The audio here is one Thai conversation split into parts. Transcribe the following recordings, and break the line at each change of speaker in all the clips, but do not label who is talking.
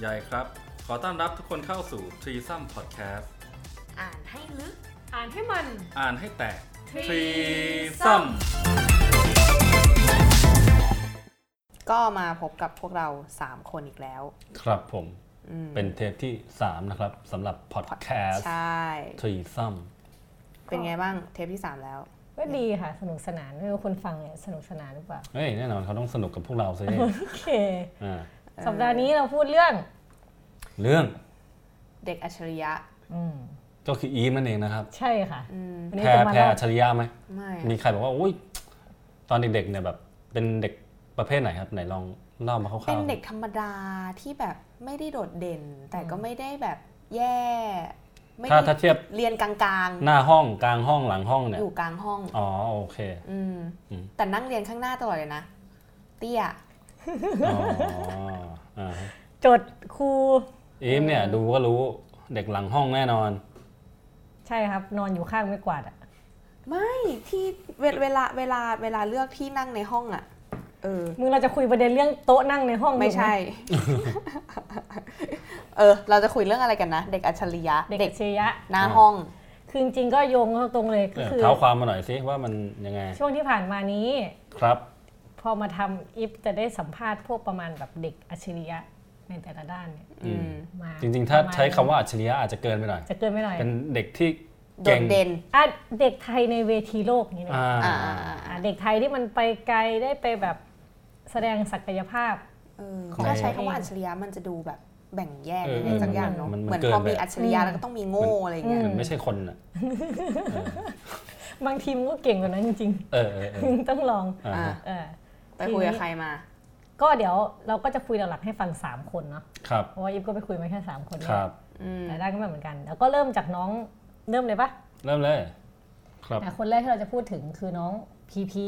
ใหญ่ครับ ขอต้อนรับทุกคนเข้าสู่ t r e e s o m Podcast
อ่านให้ลึก
อ่านให้มัน
อ่านให้แตก
Threesome
ก็มาพบกับพวกเรา 3 คนอีกแล้ว
ครับผม
อืม
เป็นเทปที่ 3 นะครับสำหรับ Podcast
ใช่
t r e e s o m
เป็นไงบ้างเทปที่ 3 แล้ว
ก็ดีค่ะ สนุกสนานไม่รู้คนฟังเนี่ยสนุกสนานหรือเปล่า
เฮ้ย แน่นอนเขาต้องสนุกกับพวกเราสิ
โอเค
อ่า
สัปดาห์นี้เราพูดเรื่อง
เรื่อง
เด็กอัจฉริยะ
อืม
ก็คืออีฟนั่นเองนะครับ
ใช่ค่ะ
อืม
วันนี้
แพร
จะมา
แพร
เล่า
อัจฉริยะไหม
ไม่
มีใครบอกว่าอุ้ยตอนเด็กๆเนี่ยแบบเป็นเด็กประเภทไหนครับไหนลองเล่ามาคร่าวๆ
เป็นเด็กธรรมดาที่แบบไม่ได้โดดเด่น แต่ก็ไม่ได้แบบแย่ไม่
ถ้า
ได้
ถ้าเทียบ
เรียนกลาง
หน้าห้องกลางห้องหลังห้อง
ๆ
เนี่ย
อยู่กลางห้อง
อ๋อโอเค
อืม
อืม
แต่นั่งเรียนข้างหน้าตลอดเลยนะเตี้ย
อ๋ออ่าฮะ
จดครู
อีฟเนี่ยดูก็รู้เด็กหลังห้องแน่นอน
ใช่ครับ นอนอยู่ข้างไม่กวาดอะ
ไม่ที่เวเวลาเวลาเวลาเลือกที่นั่งในห้องอะเออ
มึงเราจะคุยประเด็นเรื่องโต๊ะนั่งในห้อง
ไม่ใช่
ถูกห
เออ เราจะคุยเรื่องอะไรกันนะ เด็กอัจฉริยะ
เด็กอัจฉริยะ
หน้าห้อง
คือจริงๆก็โยงเข้าตรงเลยก็
เออ
คือ
เท้าความมาหน่อยสิว่ามันยังไง
ช่วงที่ผ่านมานี้
ครับ
พ อมาทำอิฟจะได้สัมภาษณ์พวกประมาณแบบเด็กอัจฉริยะในแต่ละด้านเนี่ย
อืม
มา
จริงๆ ถ้า
ประมณ
ใช้คำว่าอัจฉริยะอาจจะเกินไปหน่อย
จะเกินไม่หน่อย
เป็นเด็กที่
โด
เก่
ด
ง
เด่น
อะเด็กไทยในเวทีโลกอย่างนี้เลย
อ่า
อ่าอ่าอ่า
อะเด็กไทยที่มันไปไกลได้ไปแบบแสดงศักยภาพ
เออ
ของ
ถ้าใช้
ตัว
คำ
เอง
ว่าอัจฉริยะมันจะดูแบบแบ่งแยก
เออ
ยังไงสักอย่างเนาะ
มันมัน
เหมือน
เกิน
พอมี
ไป
อัจฉริยะแล้วก็ต้องมีโง่อะไรอย่างเงี้ย
มันไม่ใช่คนอะ
บางทีมนก็เก่งกว่านั้นจริง
เออเออเออ
ๆต้องลอง
อ่า
อ่า
ฮะ
เออ
ไปคุยกับใครมา
ก็เดี๋ยวเราก็จะคุยหลักๆให้ฟัง 3 คนเนาะ
ครับ
เพราะว่าอิฟก็ไปคุยมาแค่ 3 คน
ครับ
อืม
แต่ได้ก็ไม่เหมือนกัน แล้วก็เริ่มจากน้องเริ่มเลยปะ
เริ่มเลยครับ
แต่คนแรกที่เราจะพูดถึงคือน้องพีพี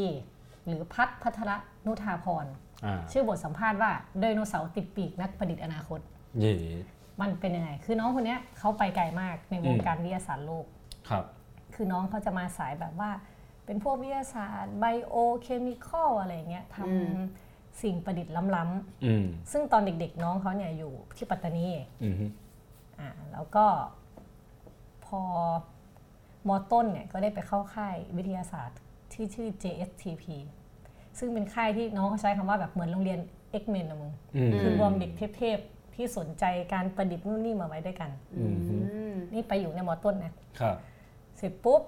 หรือพัฒพัทรนุธาพร
อ่า
ชื่อบทสัมภาษณ์ว่าไดโนเสาร์ติดปีกนักประดิษฐ์อนาคต
เย่
มันเป็นยังไง คือน้องคนเนี้ยเขาไปไกลมากในวง
อืม
การวิทยาศาสตร์โลก
ครับ
คือน้องเขาจะมาสายแบบว่า เป็นพวกวิทยาศาสตร์ไบโอเคมีคอลอะไรเงี้ยท
อืมำ
สิ่งประดิษฐ์ล้ำ
อืม
ๆซึ่งตอนเด็กๆน้องเขาเนี่ยอยู่ที่ปัตตานี
อืมฮึ
อ่าแล้วก็พอมอต้นเนี่ยก็ได้ไปเข้าค่ายวิทยาศาสตร์ที่ชื่อ JSTP ซึ่งเป็นค่ายที่น้องเขาใช้คำว่าแบบเหมือนโรงเรียน X-Men นะมึง
อืม
คือรวมเด็กเทพๆ ที่สนใจการประดิษฐ์นู่นนี่มาไว้ด้วยกัน
อืมฮึ
อืม
นี่ไปอยู่ในมอต้นนะ
ครับ
เสร็จปุ๊บ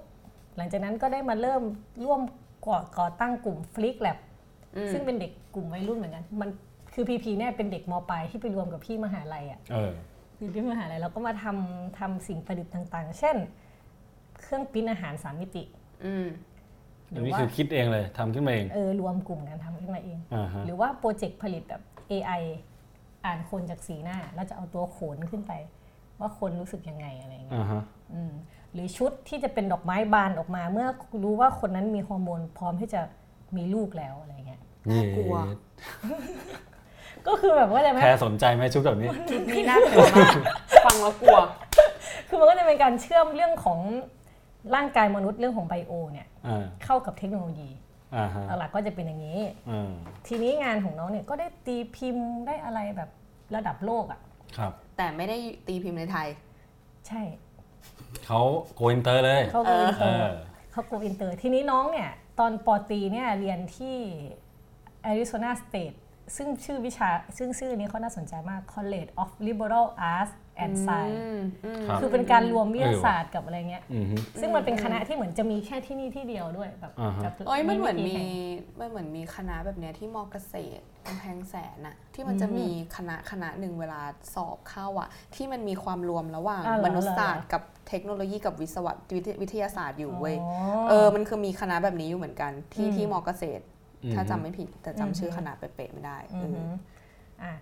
หลังจากนั้นก็ได้มาเริ่มร่วมก่อก่อตั้งกลุ่มฟลิกแลบ
อืม
ซึ่งเป็นเด็กกลุ่มวัยรุ่นเหมือนกัน มันคือพีพีเนี่ยเป็นเด็กมปลายที่ไปรวมกับพี่มหาลัยอะ
เออ
อยู่ที่มหาลัยเราก็มาทำทำสิ่งประดิษฐ์ต่าง ๆ เช่น เครื่องปริ้นอาหารสามมิติ
อืม
ห
อั
รื
น
อ
นี้
ว่า
คือคิดเองเลยทำขึ้นมาเอง
เออรวมกลุ่มกันทำขึ้นมาเอง
อ่าฮะ
หรือว่าโปรเจกต์ผลิตแบบ AI อ่านคนจากสีหน้า แล้วจะเอาตัวโขนขึ้นไป ว่าคนรู้สึกยังไงอะไรอย่างเงี้ย
อ่าฮะ
อืม หรือชุดที่จะเป็นดอกไม้บานออกมา เมื่อรู้ว่าคนนั้นมีฮอร์โมนพร้อมที่จะมีลูกแล้วอะไรเงี้ย
เย่
กลัว
ก็คือแบบว่าจะไหม
แพรสนใจไหมชุดแบบนี้
ชุดนี้น่ากลัวมากฟังแล้วกลัว
คือมันก็จะเป็นการเชื่อมเรื่องของร่างกายมนุษย์เรื่องของ bio เนี่ย
อ่า
เข้ากับเทคโนโลยี
อ่าฮะ
หลักๆก็จะเป็นอย่างนี้
อ่า
ทีนี้งานของน้องเนี่ยก็ได้ตีพิมพ์ได้อะไรแบบระดับโลกอะ
ครับ
แต่ไม่ได้ตีพิมพ์ในไทย
ใช่
เขาโกอินเตอร์เลย
เขาโกอินเต
เอ
อเขาโกอินเตอร์ ทีนี้น้องเนี่ยตอนปอตรีเนี่ยเรียนที่ Arizona State ซึ่งชื่อวิชาซึ่งชื่อนี้เขาน่าสนใจมาก College of Liberal Arts and
อื
Science
มอืม
ครับ
คือเป็นการรวมวิทยาศาสตร์กับอะไรเงี้ย
อืมฮึ
ซึ่งมันเป็นคณะที่เหมือนจะมีแค่ที่นี่ที่เดียวด้วยแบบ
อ่าฮะ
แบบ
โอ้ยมันเหมือนมี
ไกี่แห่ง
มันเหมือนมีคณะแบบเนี้ยที่มอเกษตรกำแพงแสนอะที่มันจะมีคณะคณะหนึ่งเวลาสอบเข้าอะที่มันมีความรวมระหว่าง
อ่าเหรอ
มนุษยศาสตร์กับเทคโนโลยีกับวิศวะวิทยวิทยาศาสตร์อยู่เว้ย
อ๋อ
เออมันคือมีคณะแบบนี้อยู่เหมือนกันที่
อืม
ที่มอเกษตร
อืม
ถ้าจำไม่ผิดแต่จำ
อืม
ชื่อคณะเป๊ะๆไม่ได้
อื
เอ
อ
อ
หืออะ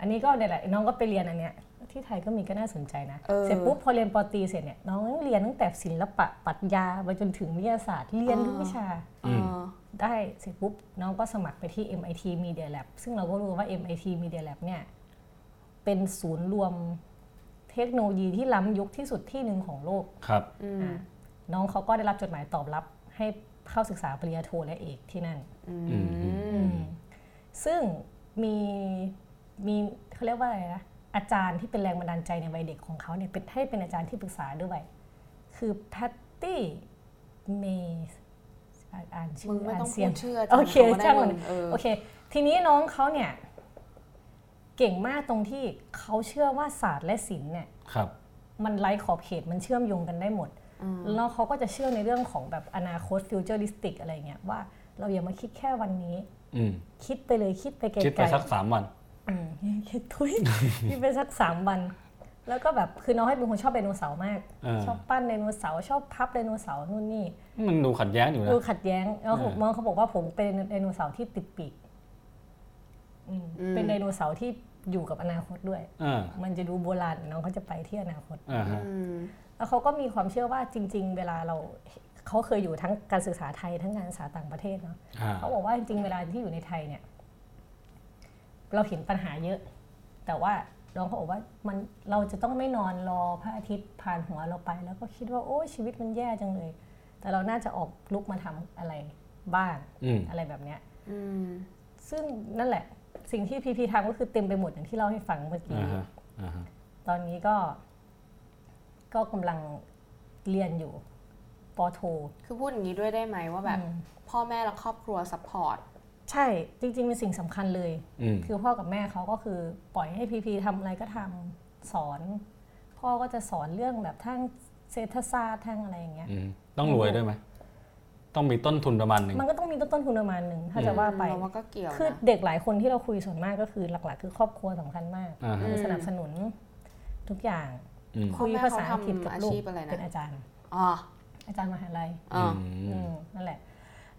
อันนี้ก็เดี๋ยวแหละน้องก็ไปเรียนอันเนี้ย ที่ไทยก็มีก็น่าสนใจนะ
เออ
เสร็จปุ๊บพอเรียนปอตรีเสร็จเนี่ยน้องเรียนตั้งแต่ศิลปะปรัชญาไปจนถึงวิทยาศาสตร์เรียนทุกวิชา
อืม
เออ
ได้เสร็จปุ๊บน้องก็สมัครไปที่ MIT Media Lab ซึ่งเราก็รู้ว่า MIT Media Lab เนี่ยเป็นศูนย์รวมเทคโนโลยีที่ล้ำยุคที่สุดที่หนึ่งของโลก
ครับ
อืม
อะน้องเขาก็ได้รับจดหมายตอบรับให้เข้าศึกษาปริญญาโทและเอกที่นั่น
อื
อืม
ม
ซึ่งมีมีเขาเรียกว่าอะไรนะ อาจารย์ที่เป็นแรงบันดาลใจในวัยเด็กของเขาเนี่ยเป็นให้เป็นอาจารย์ที่ปรึกษาด้วย คือแพตตี้เมย์อ่านชื่
มึ
อง
ไม่
อ่าน
ต้อง
เสี
พู
ยง
ดชื่อ
โอเค
จำ
ช่าง
เขา
มั
ได้
น
หดเออ
โอเค ทีนี้น้องเขาเนี่ยเก่งมากตรงที่เขาเชื่อว่าศาสตร์และศิลป์เนี่ย
ครับ
มันไร้ขอบเขตมันเชื่อมโยงกันได้หมดแล้วเขาก็จะเชื่อในเรื่องของแบบอนาคต futuristic อะไรเงี้ยว่าเราอย่ามาคิดแค่วันนี้
อืม
คิดไปเลยคิดไปไกลๆ
คิดไปสักสามวัน
อืมคิดทุยคิดไปสักสามวัน แล้วก็แบบคือน้องให้เป็นคนชอบไดโนเสาร์มาก
อ่า
ชอบปั้นไดโนเสาร์ชอบพับไดโนเสาร์นู่นนี่
มันดูขัดแย้งอยู่นะ
ดูขัดแย้งแล้วผม
อ่า
มองเขาบอกว่าผมเป็นไดโนเสาร์ที่ติดปีกอืม เป็นไดโนเสาร์ที่อยู่กับอนาคตด้วย
อ่า
มันจะดูโบราณน้องเขาจะไปที่อนาคต
อ่าฮะ
อืม
แล้วเขาก็มีความเชื่อว่าจริง ๆ เวลาเราเขาเคยอยู่ทั้งการศึกษาไทยทั้งการศึกษาต่างประเทศเนาะ
อ่า
เขาบอกว่าจริงๆเวลาที่อยู่ในไทยเนี่ย เราเห็นปัญหาเยอะ แต่ว่าน้องเขาบอกว่ามันเราจะต้องไม่นอนรอพระอาทิตย์ผ่านหัวเราไป แล้วก็คิดว่าโอ้ยชีวิตมันแย่จังเลย แต่เราน่าจะออกลุกมาทำอะไรบ้าง
อืม
อะไรแบบเนี้ย
อืม
ซึ่งนั่นแหละ สิ่งที่พีพีทำก็คือเต็มไปหมดอย่างที่เล่าให้ฟังเมื่อกี้
อ่าฮะอ่าฮะ
ตอนนี้ก็ ก็กำลังเรียนอยู่ปอโท
คือพูดอย่างนี้ด้วยได้ไหมว่าแบบ
อืม
พ่อแม่และครอบครัว support
ใช่จริง ๆ เป็นสิ่งสำคัญเลย
อืม
คือพ่อกับแม่เขาก็คือปล่อยให้พีพีทำอะไรก็ทำสอน พ่อก็จะสอนเรื่องแบบทั้งเศรษฐศาสตร์ทั้งอะไรอย่างเงี้ย
อืมต้องรวยด้วยไหมต้องมีต้นทุนประมาณหนึ่ง
มันก็ต้องมีต้นทุนประมาณหนึ่งถ้าจะว่าไป
เราว่าก็เกี่ยว
คือ
นะ
เด็กหลายคนที่เราคุยส่วนมากก็คือหลักๆ คือครอบครัวสำคัญมาก
อ่าฮะ
คือสนับสนุนทุกอย่าง
อืม
คุยภาษาอังกฤษกับลูก
พ่อแม่เขาทำอาชีพอะไรนะ
เป็นอาจารย์
อ๋อ
อาจารย์มหาลัย
อ๋อ
อืมนั่นแหละ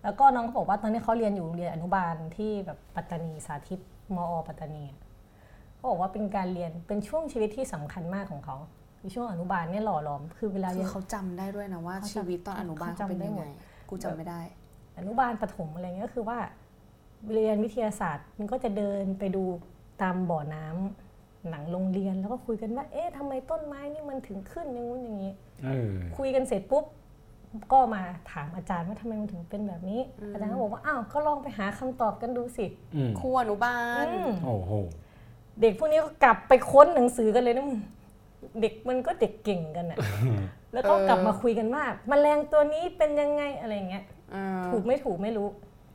แล้วก็น้องก็บอกว่าตอนนี้เขาเรียนอยู่โรงเรียนอนุบาลที่แบบปัตตานีสาธิตมอ ปัตตานีเขาบอกว่าเป็นการเรียนเป็นช่วงชีวิตที่สำคัญมากของเขาคือช่วงอนุบาลเนี่ยหล่อหลอม คือเวลา
คื
เรีย
อนเขาจำได้ด้วยนะว่า
เขาจำ
ชีวิตตอนอนุบาล
เขา
เขา
จำ
เป็น
ได้
ยัง
หม
ไง
ด
กูจำไม่ได้
อนุบาลประถมอะไรเงี้ยก็คือว่าเรียนวิทยาศาสตร์มันก็จะเดินไปดูตามบ่อน้ำหลังโรงเรียนแล้วก็คุยกันว่า เอ๊ะทำไมต้นไม้นี่มันถึงขึ้นอย่างงู้นอย่างนี้
เออ
คุยกันเสร็จปุ๊บ ก็มาถามอาจารย์ว่าทำไมมันถึงเป็นแบบนี้ อาจารย์ก็บอกว่าอ้าวก็ลองไปหาคำตอบกันดูสิ
อืม
ครูอนุบาล
อืม
โอ้โห
เด็กพวกนี้ก็กลับไปค้นหนังสือกันเลยนะมึงเด็กมันก็เด็กเก่งกันอะแล้วก็
เออ
กลับมาคุยกันว่าแมลงตัวนี้เป็นยังไงอะไรเงี้ย
เออ
ถูกไม่ถูกไม่รู้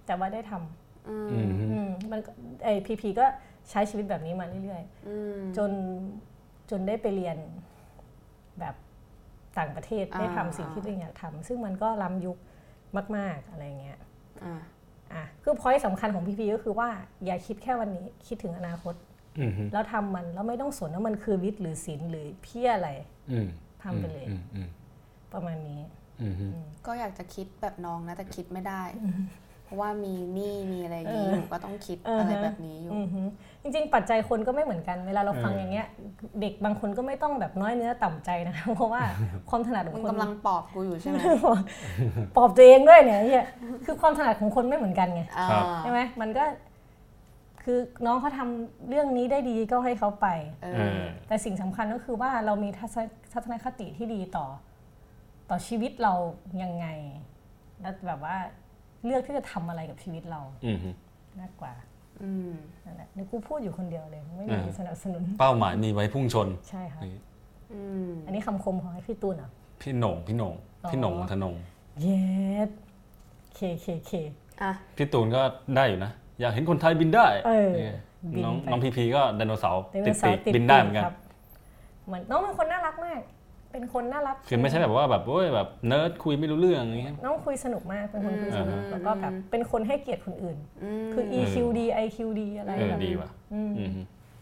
แต่ว่าได้ทำ
อืม
อืม
อืมมันก็ไอพีพีก็ใช้ชีวิตแบบนี้มาเรื่อย
อืม
ๆจนจนได้ไปเรียนแบบ ต่างประเทศ
อ่า
ได้ทำสิ่งที่ตัวเองอยากทำซึ่งมันก็ล้ำยุคมาก ๆ อะไรเงี้ย
อะ
อะคือพอยต์สำคัญของพีพีก็คือว่าอย่าคิดแค่วันนี้คิดถึงอนาคต
อืมฮึ
แล้วทำมันแล้วไม่ต้องสนว่ามันคือวิทย์หรือศิลป์หรือเพี้ยอะไร
อืม
ทำไปเลย
อืมอืม
ประมาณนี้
อืมฮึ
ก็อยากจะคิดแบบน้องนะแต่คิดไม่ได้เพ ราะว่ามีหนี้มีอะไรอย่างนี้
เออ
อ
อ
ยู่ก็ต้องคิด
เออฮะ
อะไรแบบนี้อยู่
อือหือจริงๆ ปัจจัยคนก็ไม่เหมือนกันเวลาเราฟังอย่างเงี้ย เด็กบางคนก็ไม่ต้องแบบน้อยเนื้อต่ำใจนะคะเพราะว่าความถนัดของ
มึง
คน
กำลังปอบกูอยู่ใช่ไหม
ปลอบตัวเองด้วยเนี่ยเหี้ยคือความถนัดของคนไม่เหมือนกันไง
อ่า
ใช่ไหมมันก็คือน้องเขาทำเรื่องนี้ได้ดีก็ให้เขาไป
เอ
เอ
อ
อ
แต่สิ่งสำคัญก็คือว่าเรามีทัศนทัศนคติที่ดีต่อ ต่อชีวิตเรายังไง แล้วแบบว่า เลือกที่จะทำอะไรกับชีวิตเรา
อืมฮึ
มากกว่า
อืม
นั่นแหละนี่กูพูดอยู่คนเดียวเลย ไม่มี
อ่า
สนับสนุน
เป้าหมายมีไว้พุ่งชน
ใช่ครับ
นี่
อืม
อันนี้คำคมของไอ้พี่ตูนเหรอ
พี่โหน่งพี่โหน่ง
อ๋อ
พี่โหน่งธนง
เย็ดเคเคเค
อะ
พี่ตูนก็ได้อยู่นะ อยากเห็นคนไทยบินได้
เออ
นี่
บิน
น้อง
ไป
น้องพีพีก็ไดโนเสาร์
ไดโน
ติด
เสา
ปี
ร์
ก
ติด
บินได้เหมือนกัน
ครับเหมือนน้องเป็นคนน่ารักมาก เป็นคนน่ารัก
คือไม่ใช่แบบว่าแบบโอ้ยแบบเนิร์ดคุยไม่รู้เรื่องอย่างเงี้ย
น้องคุยสนุกมากเป็นคนคุยสนุก
อืม
แล้วก็แบบเป็นคนให้เกียรติคนอื่น
อืม
คือ EQ ดี IQ ดีอะไร
เออ
แบบ
ดีว่ะ
อืม
อืมฮึ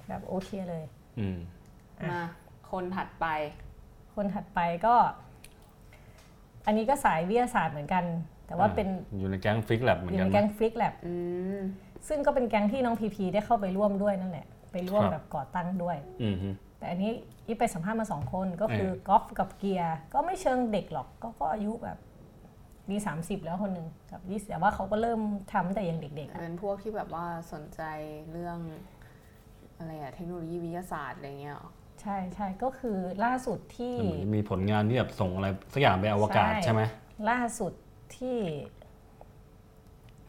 แบบโอเคเลย
อืม
มาคนถัดไป
คนถัดไปก็ อันนี้ก็สายวิทยาศาสตร์เหมือนกัน แต่ว่าเป็น
อยู่ในแก๊ง FREAK Lab เหมือ
น
กัน
นะอยู่กันในแก๊ง FREAK Lab
อืม
ซึ่งก็เป็นแก๊งที่น้องพีพีได้เข้าไปร่วมด้วยนั่นแหละไปร่วม
ครับ
แบบก่อตั้งด้วย
อืมฮึ
แต่อันนี้อีฟไปสัมภาษณ์มาสองคนก็คือ
เออ
กอล์ฟกับเกียร์ ก็ไม่เชิงเด็กหรอกก็ก็อายุแบบมีสามสิบแล้วคนหนึ่งกับยี่สิบแต่ว่าเขาก็เริ่มทำตั้งแต่ยังเด็กๆอะ
เป็นพวกที่แบบว่าสนใจเรื่องอะไรอะเทคโนโลยีวิทยาศาสตร์อะไรเงี้ยหรอ
ใช่ใช่ก็คือล่าสุดที่
เหมือนมีผลงานที่แบบส่งอะไรสักอย่างไปอวกาศ
ใช่
ใช่ไหม
ล่าสุดที่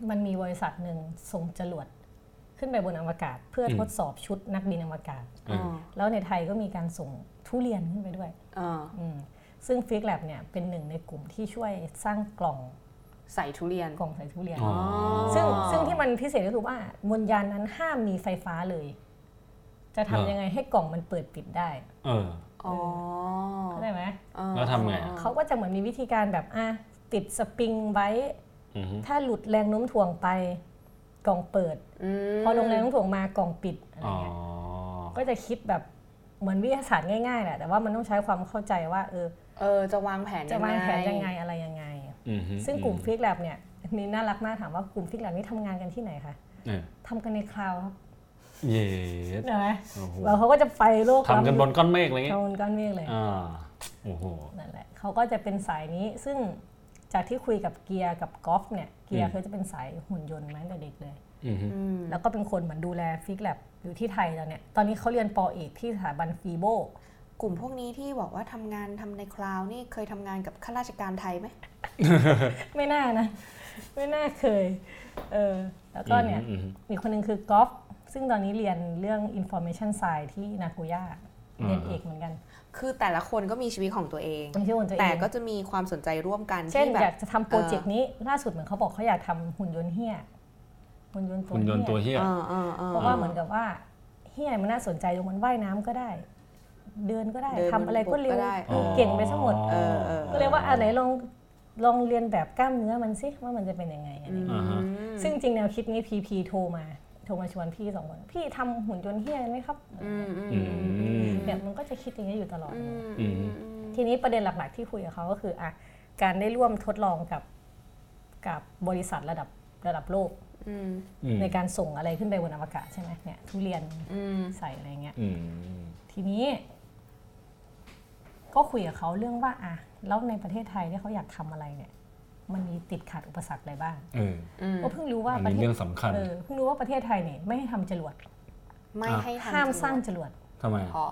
มันมีบริษัทหนึ่งส่งจรวดคือ ขึ้นไปบนอวกาศ เพื่ออ
ม
ทดสอบชุดนักบินอวกาศ
อ๋อ
แล้วในไทยก็มีการส่งทุเรียนขึ้นไปด้วย
อ่า
อืมซึ่งฟิกแลบเนี่ยเป็นหนึ่งในกลุ่มที่ช่วยสร้างกล่อง
ใส่ทุเรียน
กล่องใส่ทุเรียน
อ๋อ
ซึ่งซึ่งที่มันพิเศษก็คือว่าบนยานนั้นห้ามมีไฟฟ้าเลย จะทำยังไงให้กล่องมันเปิดปิดได้
เออ
อ๋อ
เข้าใจไหม
อ่า
แล้วทำไงอะ
เขาก็จะเหมือนมีวิธีการแบบอะติดสปริงไว้
อือฮึ
ถ้าหลุดแรงโน้มถ่วงไป กล่องเปิด
อืม
พอลงแรงโน้มถ่วงมากล่องปิดอะไร
อ๋อ
เงี้ยก็จะคิดแบบเหมือนวิทยาศาสตร์ง่ายๆแหละแต่ว่ามันต้องใช้ความเข้าใจว่า เออ
เออจะวางแผน
จะวางแผนยังไงอะไรยังไง
อือฮึ
ซึ่งกลุ่มฟิกแลบเนี่ยนี่น่ารักมากถามว่ากลุ่มฟิกแลบนี่ทำงานกันที่ไหนคะ
เออ
ทำกันในคลาวด์ครับ
เย้
เห็นไหม
โอ้โห
แล้วเขาก็จะไปโลก
ทำกันบนก้อนเมฆอะไรเงี้ย
ทำบนก้อนเมฆเลย
อ่าโอ้โห
นั่นแหละเขาก็จะเป็นสายนี้ซึ่ง จากที่คุยกับเกียร์กับกอล์ฟเนี่ยเกียร์
อืม
เขาจะเป็นสายหุ่นยนต์มาตั้งแต่เด็กเลย
อือฮึ
อืม
แล้วก็เป็นคนเหมือนดูแลฟิกแลบอยู่ที่ไทยตอนเนี้ยตอนนี้เขาเรียนปอเอกที่สถาบันฟีโบ
กลุ่มพวกนี้ที่บอกว่าทำงานทำในคลาวด์นี่เคยทำงานกับข้าราชการไทยไหม
ไม่น่านะ ไม่น่าเคย เออ แล้วก็เนี่ย
อือฮึ
อีกคนหนึ่งคือกอล์ฟซึ่งตอนนี้เรียนเรื่อง information science ที่นาโกย่าเรียนเอกเหมือนกัน
คือแต่ละคนก็มีชีวิตของตัวเอง
ไม่ใช่คนตัวเอง
แต่ก็จะมีความสนใจร่วมกัน
เช่น
ที่แบบ
อยากจะทำโปรเจกต์นี้ ล่าสุดเหมือนเขาบอกเขาอยากทำหุ่นยนต์เฮียหุ่นยนต์ตัว
หุ่นยนต์ตัว
เฮีย
เฮีย
อ่าอ่าอ่า
เพราะว่าเหมือนกับว่าเฮียมันน่าสนใจตรงมันว่ายน้ำก็ได้ เดินก็ได้
เดิน
ทำอะไรก็เร็ว
บนบกก็ได้
เออเก่งไปทั้งหมด
เออเออ
ก็เลยว่าอันไหนลองลองเรียนแบบกล้ามเนื้อมันสิว่ามันจะเป็นยังไงอะไรอย่างเงี้ย
อ่าฮะ
ซึ่งจริงแนวคิดนี้พีพีโทรมา โทรมาชวนพี่สองคนพี่ทำหุ่นยนต์เฮียไหมครับ
อืมอืม
อื
อืม
ม
เนี่ยมันก็จะคิดอย่างนี้ยอยู่ตลอด
อืม
อื
อื
ม
มอืม
ทีนี้ประเด็นหลัก ๆ ที่คุยกับเขาก็คืออะการได้ร่วมทดลองกับกับบริษัทระดับระดับโลก
อืม
อืม
ในการส่งอะไรขึ้นไปบนอวกาศใช่ไหมเนี่ยทุเรียน
อืม
ใส่อะไรเงี้ย
อืม
ทีนี้ ก็คุยกับเขาเรื่องว่าอะแล้วในประเทศไทยที่เขาอยากทำอะไรเนี่ย มันมีติดขัดอุปสรรคอะไรบ้าง
เออ
อืม
ก็เพิ่งรู้ว่า
อัน
ประ
นี้
เทศ
เรื่องสำคัญ
เออเพิ่งรู้ว่าประเทศไทยเนี่ยไม่ให้ทำจรวด
ไม่
อะ
ให้ทำ
ห้ามสร้างจรวด
ทำไม
เพราะ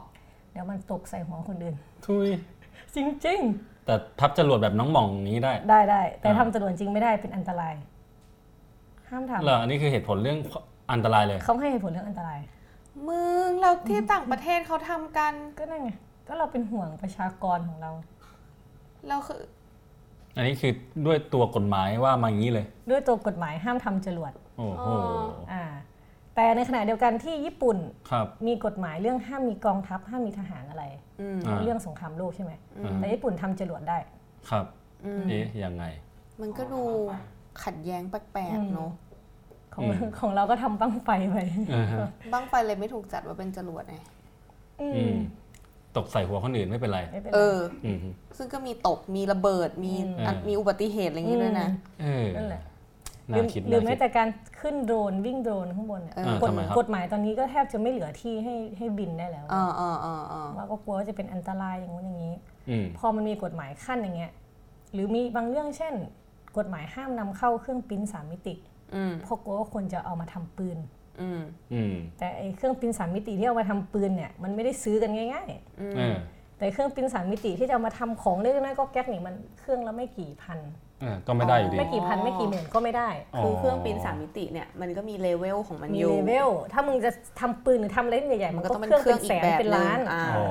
เดี๋ยวมันตกใส่หัวคนอื่น
ทุย
จริง
แต่พับจรวดแบบน้องหม่องนี้ได้
ๆได้ได้แต่
อ่า
ทำจรวดจริงไม่ได้เป็นอันตราย ห้ามท
เหรออันนี้คือเหตุผลเรื่องอันตรายเลยำ
เขาให้เหตุผลเรื่องอันตราย
มึงเราที่ต่างประเทศเขาทำกัน
ก็นั่นไงก็เราเป็นห่วงประชากรของเรา
เราคือ
อันนี้คือด้วยตัวกฎหมายว่ามาอย่างนี้เลย
ด้วยตัวกฎหมายห้ามทำจรวด
โอ้โห
อ่าแต่ในขณะเดียวกันที่ญี่ปุ่น
ครับ
มีกฎหมายเรื่องห้ามมีกองทัพห้ามมีทหารอะไร
อืม
อ่า
เรื่องสงครามโลกใช่ไหม
อ่า
แต่ญี่ปุ่นทำจรวดได้
ครับ
อืม
เอ๊ะยังไง
มันก็ดูขัดแย้งแปลก
อืม
ๆเนาะ
ของ
อืม
ของเราก็ทำบั้งไฟไป
อ่าฮะ
บ้างไฟเลยไม่ถูกจัดว่าเป็นจรวดไง
อื
อื
ม
ม ตกใส่หัวคนอื่นไม่เป็นไร
ไม่เป็นไร
เออ
อืม
ซึ่งก็มีตกมีระเบิดมี
อืม
อันมีอุบัติเหตุอะไรอย่างงี้ด้วยนะ
เออ
นั่นแหละ
น่าคิด
หรือ
น่า
แม้
คิด
แต่การขึ้นโดรนวิ่งโดรนข้างบนเนี่ย
เออ
กฎ
ทำไมครับ
กฎหมายตอนนี้ก็แทบจะไม่เหลือที่ให้ให้บินได้แล้ว
อ่าอ่าอ่าอ่า
ว่าก็กลัวว่าจะเป็นอันตรายอย่างนู้นอย่างนี้
อืม
พอมันมีกฎหมายขั้นอย่างเงี้ยหรือมีบางเรื่องเช่น กฎหมายห้ามนำเข้าเครื่องปริ้นสามมิติ
อืม
เพราะกลัวว่าคนจะเอามาทำปืน
อืม
อืม
แต่ไอ้เครื่องปริ้นสามมิติที่เอามาทำปืนเนี่ยมันไม่ได้ซื้อกันง่าย
อืม
เออ
ๆแต่เครื่องปริ้นสามมิติที่จะเอามาทำของเล็กน้อยก็แก๊กนี่มันเครื่องละไม่กี่พัน
เออก็ไม่ได้อยู่ดี
ไม่กี่พันไม่กี่หมื่นก็ไม่ได้
คือเครื่องปริ้นสามมิติเนี่ยมันก็มีเลเวลของมัน
มี
อยู่
เลเวลถ้ามึงจะทำปืนหรือทำอะไรใหญ่ๆ
มั
มันน
ก็
ก็
ต้องเป็น
เครื่อง
เค
เป็
รื่อนงอี
แส
ก
น
แบบ
เป็นล้าน
หนึ่งอ่า
อ๋อ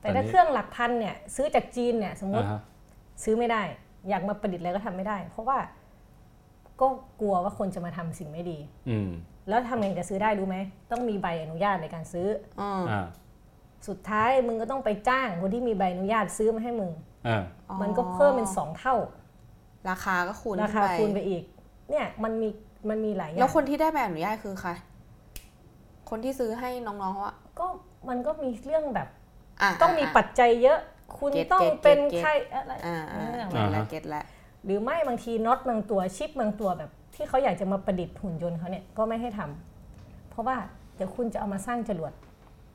แต่ถ้าเครื่องหลักพันเนี่ยซื้อจากจีนเนี่ยสมม
อ่า
ติ
ฮะ
ซื้อไม่ได้ อยากมาประดิษฐ์อะไรก็ทำไม่ได้ เพราะว่าก็กลัวว่าคนจะมาทำสิ่งไม่ดี
อืม
แล้วทำยังไงจะซื้อได้รู้ไหม ต้องมีใบอนุญาตในการซื้อ
อืม
อ่า
สุดท้ายมึงก็ต้องไปจ้างคนที่มีใบอนุญาตซื้อมาให้มึง
อ่า
มันก็เพิ่มเป็นสองเท่า
ราคาก็คูณ
ราคา
ขึ้นไป
คูณไปอีก เนี่ยมันมีมันมีหลายอย่า
แล้ว
ง
คนที่ได้ใบอนุญาตคือใครคนที่ซื้อให้น้องๆเขาอะ
ก็มันก็มีเรื่องแบบ
อะ
ต้องมีะปัจจัยเยอะ คุณ
เก็ต
ต้อง
เก็ต
เป็น
เก็ต
ใครอะไร
อ่าอ่า
เรื่อง
เก็ต
อะไร
แล้วเก็ตแล้ว
หรือไม่บางทีน็อตบางตัวชิปบางตัวแบบ ที่เขาอยากจะมาประดิษฐ์หุ่นยนต์เขาเนี่ยก็ไม่ให้ทำเพราะว่าเดี๋ยวคุณจะเอามาสร้างจรวด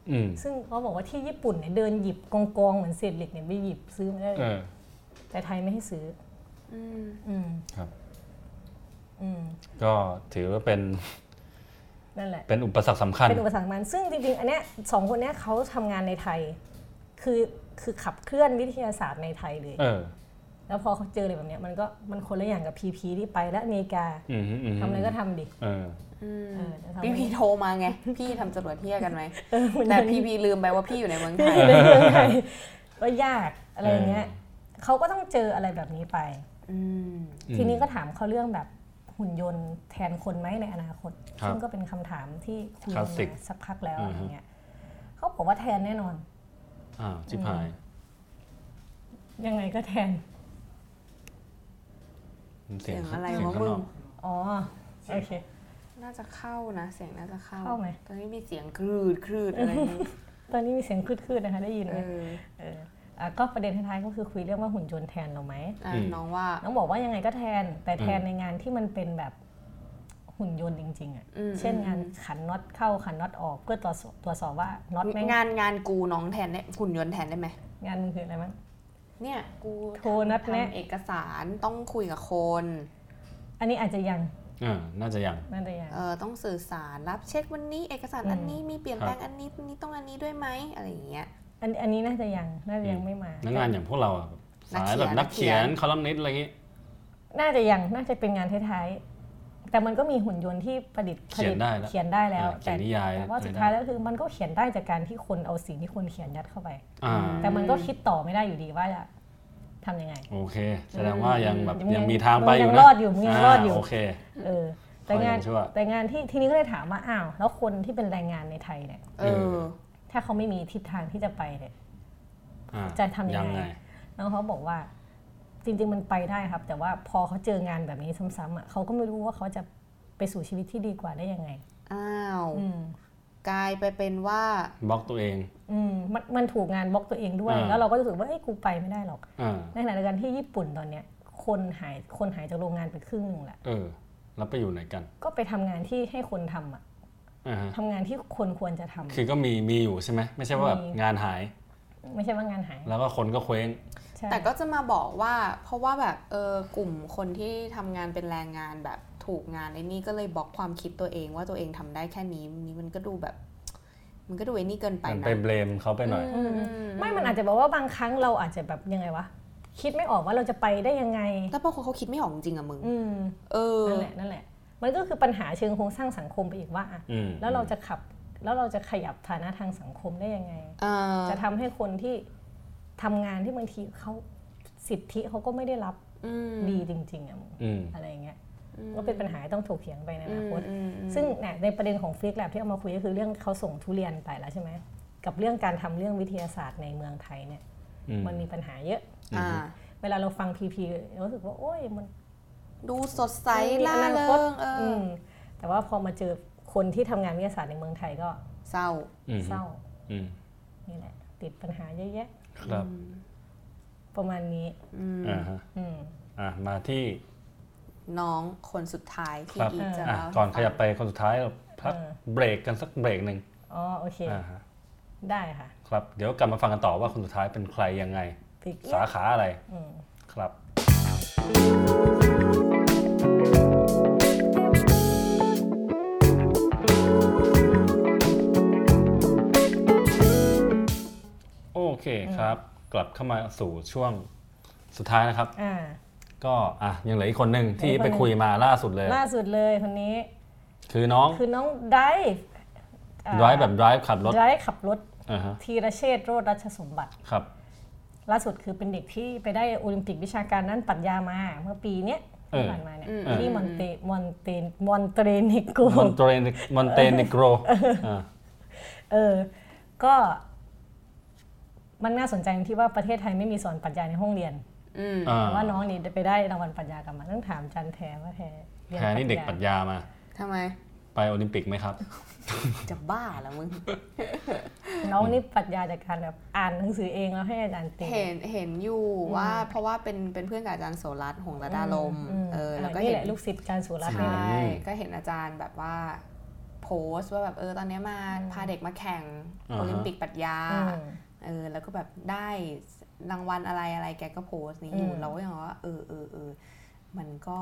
อืม
ซึ่งเขาบอกว่าที่ญี่ปุ่นเนี่ยเดินหยิบกองกองๆเหมือนเศษเหล็กเนี่ยไปหยิบซื้อมาได้เล
เอยอ
แต่ไทยไม่ให้ซื้อ
อืม
อืม
ครับ
อืม
ก็ถือว่าเป็น
นั่นแหละ
เป็นอุปสรรคสำคัญ
เป็นอุปสรรคมันซึ่งจริงๆ อันเนี้ยสองคนเนี้ยเขาทำงานในไทย คือคือขับเคลื่อนวิทยาศาสตร์ในไทยเลย
เออ
ท แล้วพอเขาเจออะไรแบบเนี้ยมันก็มันคนละอย่างกับพีพีที่ไปและอเมริกา
อืมอืม
ทำอะไรก็ทำดิ
เออ
อืม
เออจะทำ
พี่พีโทรมาไง พี่ทำจรวดเที่ยกันไหม
เออมัน
แต่พี่พีลืมไปว่าพี่อยู่ในเมืองไทย
ในเมืองไทยก็ยากอะไรอย่างเงี้ยเขาก็ต้องเจออะไรแบบนี้ไป
อืม
ทีนี้ก็ถามเขาเรื่องแบบหุ่นยนต์แทนคนไหมในอนาคต
ครับ
ซึ่งก็เป็นคำถามที่คุย
คลา
กั
ส
น
สิก
มาสักพักแล้ว
อื
อะ
อ
ไร
ฮึ
เงี้ยเขาบอกว่าแทนแน่นอน
อ้าวชิบหาย
ยังไงก็แทน
เสียง
เสียงอะไร
เสียง
วะ
ข้าง
มึ
น
ง
อก
อ๋อโอเค
น่าจะเข้านะ เสียงน่าจะเข้า
เข้าไหม
ตอนนี้มีเสียงคลืดคลืดอะไรอย่างงี้
ตอนนี้มีเสียงคลืดๆนะคะได้ยิน
เอ
ไหม
อ
เอออะก็ประเด็นท้ายๆก็คือคุยเรื่องว่าหุ่นยนต์แทนเราไหม
อะ
อืม
น้องว่า
น้องบอกว่ายังไงก็แทน แต่แทน
อืม
ในงานที่มันเป็นแบบหุ่นยนต์จริงๆอะ
อืม
เช่นงานขันน็อตเข้าขันน็อตออกเพื่อตรวจสอบตรวจสอบว่าน็อตแม่ง
งานงานกูน้องแทนได้หุ่นยนต์แทนได้ไหม
งานมึงคืออะไรมั้ง
เนี่ยกู
โทรนัดแนะ
ทำเอกสารต้องคุยกับคน
อันนี้อาจจะยัง
อ่าน่าจะยัง
น่าจะยัง
เออต้องสื่อสารรับเช็ควันนี้เอกสาร
อืม
อันนี้มีเปลี่ยนแปลงอันนี้นี้ต้องอันนี้ด้วยไหมอะไรอย่างเงี้ย
อันอันนี้น่าจะยังน่าจะยังไม่มา
นักงานอย่างพวกเราอะสายแบบ
นั
นั
ก
ก
เขี
เขี
ย
ย
น
นคอลัมนิสต์อะไรอย่างงี้
น่าจะยังน่าจะเป็นงานท้ายๆ แต่มันก็มีหุ่นยนต์ที่ประดิษฐ์ผ
เขีย
ลิ
น
ต
ได้แล้ว
เขียนได้แล้ว
อ่าเขียนนิยาย
แต่ว่า
อะไร
สุด
ได้
ท้ายแล้วคือมันก็เขียนได้จากการที่คนเอาสิ่งที่คนเขียนยัดเข้าไป
อ่า
แต่มันก็คิดต่อไม่ได้อยู่ดีว่าจะทำยังไง
โอเค แสดงว่ายังแบบ
มึงยัง
ยังมีทางไปอยู่
มึงยัง
นะ
รอดอยู่มึงยังรอดอยู่
โอเค
เออแต่งาน
ขอยังชั่ว
แต่งานที่ทีนี้ก็เลยถามว่าอ้าวแล้วคนที่เป็นแรงงานในไทยเนี่ย
เอ
เอ
อ
อ
ถ้าเขาไม่มีทิศทางที่จะไปเนี่ย
อ่า
จะทำยังไง
ยังไง
น้องเขาบอกว่า จริง ๆ มันไปได้ครับ แต่ว่าพอเขาเจองานแบบนี้ซ้ำๆอะเขาก็ไม่รู้ว่าเขาจะไปสู่ชีวิตที่ดีกว่าได้ยังไง
อ้าว
อืม
กลายไปเป็นว่า
บล็อกตัวเอง
อืมมันมันถูกงานบล็อกตัวเองด้วย
อ่า
แล้วเราก็รู้สึกว่าเอ้ยกูไปไม่ได้หรอก
อ่า
ในขณะเดียวกันที่ญี่ปุ่นตอนเนี้ย คนหายคนหายจากโรงงานไปครึ่งหนึ่งแหละ
เออ แล้วไปอยู่ไหนกัน
ก็ไปทำงานที่ให้คนทำอะ
อ่าฮะ
ทำงานที่คนควรจะทำ
คือก็มีมีอยู่ใช่ไหมไม่ใช่ว่าแบบ
มี
งานหาย
ไม่ใช่ว่างานหาย
แล้วก็คนก็เคว้ง
ใช่
แต่ก็จะมาบอกว่า เพราะว่าแบบเออกลุ่มคนที่ทำงานเป็นแรงงานแบบถูกงานไอ้นี่ก็เลยบล็อกความคิดตัวเองว่าตัวเองทำได้แค่นี้นี่มันก็ดูแบบ มันก็ดูไอ้นี่เกินไป
มัน
นะ
ไปเบลมเขาไปหน่อย
อืมไม่มันอาจจะบอกว่าบางครั้งเราอาจจะแบบยังไงวะคิดไม่ออกว่าเราจะไปได้ยังไง
แล้วพอเขาคิดไม่ออกจริงอะมึง
อืม
เออ
นั่นแหละนั่นแหละ มันก็คือปัญหาเชิงโครงสร้างสังคมไปอีกว่าอะ
อืม
แล้วเราจะขับแล้วเราจะขยับฐานะทางสังคมได้ยังไง
เออ
จะทำให้คนที่ ทำงานที่บางทีเขาสิทธิเขาก็ไม่ได้รับ
อืม
ดีจริงๆอะมึง
อืม
อะไรอย่างเงี้ยก็เป็นปัญหาที่ต้องถกเถียงไปในอนาคต
อืมอืม
ซึ่งเนี่ยในประเด็นของฟิกแลบที่เอามาคุยก็คือเรื่องเขาส่งทุเรียนไปแล้วใช่ไหมกับเรื่องการทำเรื่องวิทยาศาสตร์ในเมืองไทยเนี่ย
อืม
มันมีปัญหาเยอะ
อ่า
เวลาเราฟังพีพีเรารู้สึกว่า โอ้ยมัน
ดูสดใส
มี
ล่า
อนา
เริ
คต
งเออ
อื
อ
มแต่ว่าพอมาเจอคนที่ทำงานวิทยาศาสตร์ในเมืองไทยก็
เศร้า
อืม
เศร้า
อืม
นี่แหละติดปัญหาเยอะแยะ
ครับ
ประมาณนี้
อ่าฮะ
อืม
อะมาที่
น้องคนสุดท้ายที่
ครับ
อีกจะ
อะ
เล่า
ก่อน
ให้
ขยับไปคนสุดท้ายเราพัก
เออ
เบรกกันสักเบรกหนึ่ง
อ๋อโอเค
อ่าฮะ
ได้ค่ะ
ครับเดี๋ยวกลับมาฟังกันต่อว่าคนสุดท้ายเป็นใครยังไง
ฟิก
สาขาอะไร
อืม
ครับ เคครับ กลับเข้ามาสู่ช่วงสุดท้ายนะครับ
อ่า
ก็อะยังเหลืออีกคนหนึ่งที่
เหลืออีกคนห
ไป
นึ่งไป
คุยมาล่าสุดเลย
ล่าสุดเลยคนนี้
คือน้อง
คือน้องได
รฟ์ drive แบบ drive ขับรถ
drive ขับรถ
อ่าฮะ
ธีรเชษฐ์โรจน์รัชสมบัติ
ครับ
ล่าสุดคือเป็นเด็กที่ไปได้โอลิมปิกวิชาการด้านปรัชญามา เมื่อปีเนี้ยที่ผ่านมาเนี่ยที่มอนเตมอนเตมอนเตเนโกร
มอนเตเนโกร มอนเตเนโกรอ่า
เออ ก็ มันน่าสนใจตรงที่ว่าประเทศไทยไม่มีสอนปรัชญาในห้องเรียน
อืม
อ่า
แต่ว่าน้องนี่ไปได้รางวัลปรัชญากลับมาต้องถามจันแทว่าแทเรียน
แค่นี้เด็กปรัชญามา
ทำไม
ไปโอลิมปิกไหมครับ
จะบ้าเหรอมึง
น้องนี่ปรัชญาจากการแบบอ่านหนังสือเองแล้วให้อาจารย์เตี
เห็นเห็นอยู่ว่าเพราะว่าเป็นเป็นเพื่อนกับอาจารย์โสรัตน์หงส์ระดาลมเออแล้วก็
นี่
เห็
แห
น
ละลูกศิษย์การสุรัตน์
ใช
นี่แหละ่
ก็เห็นอาจารย์แบบว่าโพสต์ว่าแบบเออตอนเนี้ยมาพาเด็กมาแข่ง
อ่าฮะ
โอลิมปิกปรัชญา
อืม
เออแล้วก็แบบได้รางวัลอะไรอะไรแกก็โพสต์นี้อยู่
อืม
เราก็ยังว่าเออเออเออมันก็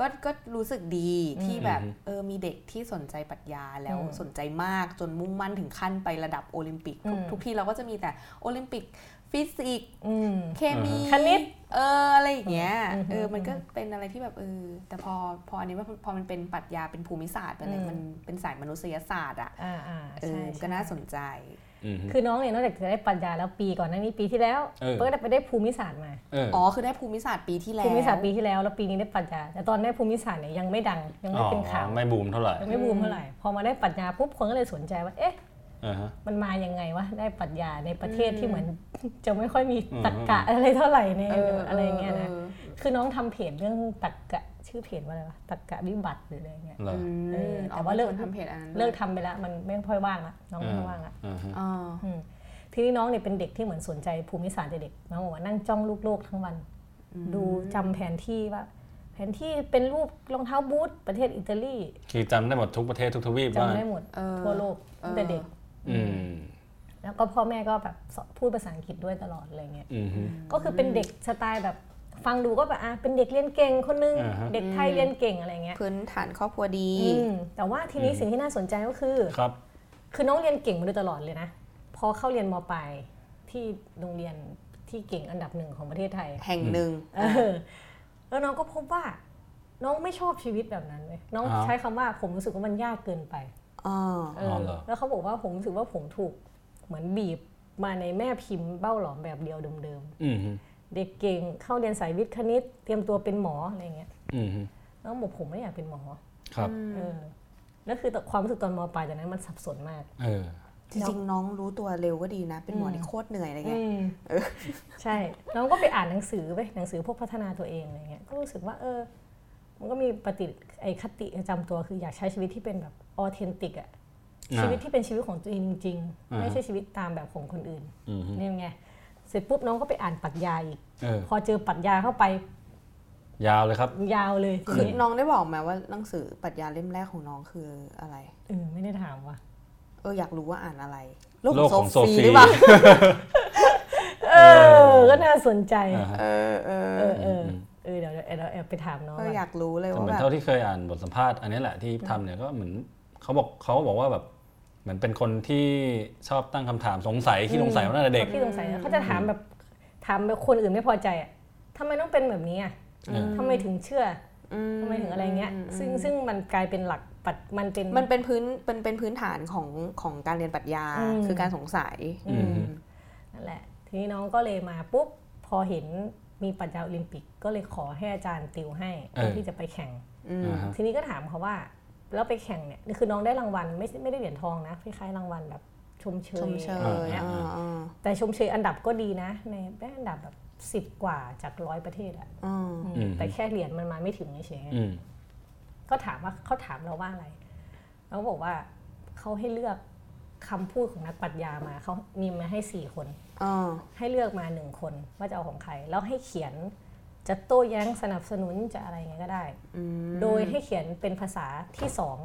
ก็ก็รู้สึกดีที่แบบ
อืม
เออมีเด็กที่สนใจปรัชญาแล้ว
อืม
สนใจมากจนมุ่งมั่นถึงขั้นไประดับโอลิมปิก ทุก
อืม
ทุกทีเราก็จะมีแต่โอลิมปิกฟิสิกส์
อืม
เคมี
คณิต
เอออะไรอย่างเงี้ย
อืม
เออมันก็เป็นอะไรที่แบบเออแต่พอพออันนี้ว่าพอมันเป็นปรัชญาเป็นภูมิศาสตร์เป็นอะไร
อืม
มันเป็นสายมนุษยศาสตร์อะ
อ่าอ่า
เอ
ใช่
อ
ใช่
ก็น่าสนใจ
อืมฮึ
คือน้องเนี่ยนอกจากจะได้ปรัญญาแล้วปีก่อนหน้านี้ปีที่แล้ว
เออ
ก็ได้ไปได้ภูมิศาสตร์มา
เออ
อ๋อคือได้ภูมิศาสตร์ปีที่แล้ว
ภูมิศาสตร์ปีที่แล้วแล้วปีนี้ได้ปรัญญาแต่ตอนได้ภูมิศาสตร์เนี่ยยังไม่ดังยังไม่เป็นข่าว
ไม่บูมเท่าไหร่
ยังไม่บูมเท่าไหร่พอมาได้ปรัชญาปุ๊บคนก็เลยสนใจว่าเอ๊ะ
อ่าฮะ
มันมายังไงวะได้ปรัชญาในประเทศที่เหมือน จะไม่ค่อยมีตรรกะอะไรเท่าไหร่ใน
เออ
อะไรเงี้ยนะ
ออ
คือน้องทำเพจเรื่องตรรกะ ชื่อเพจว่าอะไรวะตรรกะวิบัติหรืออะไรเงี้ย
เหรอ
อืม
เออแต่
อ๋อ
ว่าเลิก
ป็นคนทำเพจอันนั้น
เลิกทำไปแล้วมันไม่ค่อยว่างละน้องไม่ค่อยว่างละ
อ่าฮะ
อ๋อ
อืมทีนี้น้องเนี่ยเป็นเด็กที่เหมือนสนใจภูมิศาสตร์แต่เด็กน้องบอกว่านั่งจ้องลูกโลกทั้งวัน ดูจำแผนที่ว่าแผนที่เป็นรูปรองเท้าบูทประเทศอิตาลี
คือจำได้หมดทุกประเทศทุกทวีปว่า
จำได้หมด
เออ
ทั่วโลกตั้งแต่เด็ก
อืม
แล้วก็พ่อแม่ก็แบบสอนพูดภาษาอังกฤษด้วยตลอดอะไรเงี้ย
อืมฮึ
ก็คือเป็นเด็กสไตล์แบบ ฟังดูก็แบบอะเป็นเด็กเรียนเก่งคนนึง
อ่าฮะ
เด็กไทยเรียนเก่งอะไรเงี้ย
พื้นฐานครอบครัวดี
อืมแต่ว่าทีนี้สิ่งที่น่าสนใจก็คือ
ครับ
คือน้องเรียนเก่งมาโดยตลอดเลยนะพอเข้าเรียนมปลายที่โรงเรียนที่เก่งอันดับหนึ่งของประเทศไทย
แห่งหนึ่ง
เออแล้วน้องก็พบว่าน้องไม่ชอบชีวิตแบบนั้นเลยน้อง
อ้าว
ใช้คำว่าผมรู้สึกว่ามันยากเกินไป
อ๋อ
เออ
อเหรอ
แล้วเขาบอกว่าผมรู้สึกว่าผมถูกเหมือนบีบมาในแม่พิมพ์เบ้าหลอมแบบเดียวเดิม
อืมฮึ
ๆ เด็กเก่งเข้าเรียนสายวิทย์คณิต เตรียมตัวเป็นหมออะไรเงี้ย
อืมฮึ
น้องบอกผมไม่อยากเป็นหมอ
ครับ
เออแล้วคือความรู้สึกตอนมปลายจากนั้นมันสับสนมาก
เออ
จริงๆน้องรู้ตัวเร็วก็ดีนะ เป็นหมอที่โคตรเหนื่อยอะไรเงี้ย
ใช่ น้องก็ไปอ่านหนังสือไปหนังสือพวกพัฒนาตัวเองอะไรเงี้ยก็รู้สึกว่าเออ มันก็มีปฏิไอคติประจำตัวคืออยากใช้ชีวิตที่เป็นแบบออเทนติกอะ
อ่า
ชีวิตที่เป็นชีวิตของตัวเองจริง
อ่า
ๆ
ฮะ
ไม่ใช่ชีวิตตามแบบของคนอื่น
อืมฮึ
นี่ไง เสร็จปุ๊บน้องก็ไปอ่านปรัชญาอีก
เออ
พอเจอปรัชญาเข้าไป
ยาวเลยครับ
ยาวเลยที
คือ
นี้
น้องได้บอกไหมว่าหนังสือปรัชญาเล่มแรกของน้องคืออะไร
เออไม่ได้ถามว่ะ
เอออยากรู้ว่าอ่านอะไร
โลกของโซฟี
หรือเปล่า
เออ ก็น่าสนใจ
อ่าฮะ
เออเออ
เออเออเออเดี๋ยวเดี๋ยวเดี๋ยวแอบไปถามน้อง
เออ
ก่อน
อยากรู้เลย
แต่
ว่า
เหมือน
แบบ
เท่าที่เคยอ่านบทสัมภาษณ์อันนี้แหละที่ทำเนี่ยก็เหมือนเขาบอกเขาบอกว่าแบบ เหมือนเป็นคนที่ชอบตั้งคำถามสงสัยที่สงสัยมาตั้งแต่เด็ก
ที่สงสัยนะเขาจะถามแบบถามแบบคนอื่นไม่พอใจอะทำไมต้องเป็นแบบนี้อะ
อืม
ทำไมถึงเชื่อ
อื
อทำไมถึงอะไรเงี้ย ซึ่งซึ่งมันกลายเป็นหลักปัดมันเป็น
มันเป็นพื้นเป็นเป็นพื้นฐานของของการเรียนปรัชญา
อืม
คือการสงสัย
อืม
นั่นแหละ ทีนี้น้องก็เลยมาปุ๊บพอเห็นมีปรัชญาโอลิมปิกก็เลยขอให้อาจารย์ติวให้เพื่อที่จะไปแข่ง
อืม
อ่าฮะ
ทีนี้ก็ถามเขาว่า แล้วไปแข่งเนี่ยนี่คือน้องได้รางวัลไม่ใช่ไม่ได้เหรียญทองนะคล้ายๆรางวัลแบบชมเชย
ชมเช
อะไร
ย
เงี้ย
อ่าอ่า
แต่ชมเชยอันดับก็ดีนะ ในได้อันดับแบบสิบ10กว่าจากร้อยประเทศอะ
อ่า
อืมแต่แค่เหรียญมันมาไม่ถึงเฉยๆ
อืม
ก็ถามว่าเขาถามเราว่าอะไรเราก็บอกว่าเขาให้เลือกคำพูดของนักปรัชญามาเขามีมาให้สี่คน
อ่า
ให้เลือกมาหนึ่งคนว่าจะเอาของใคร แล้วให้เขียน จะโต้แย้งสนับสนุนจะอะไรไงก็ได้
อืม
โดยให้เขียนเป็นภาษาที่สอง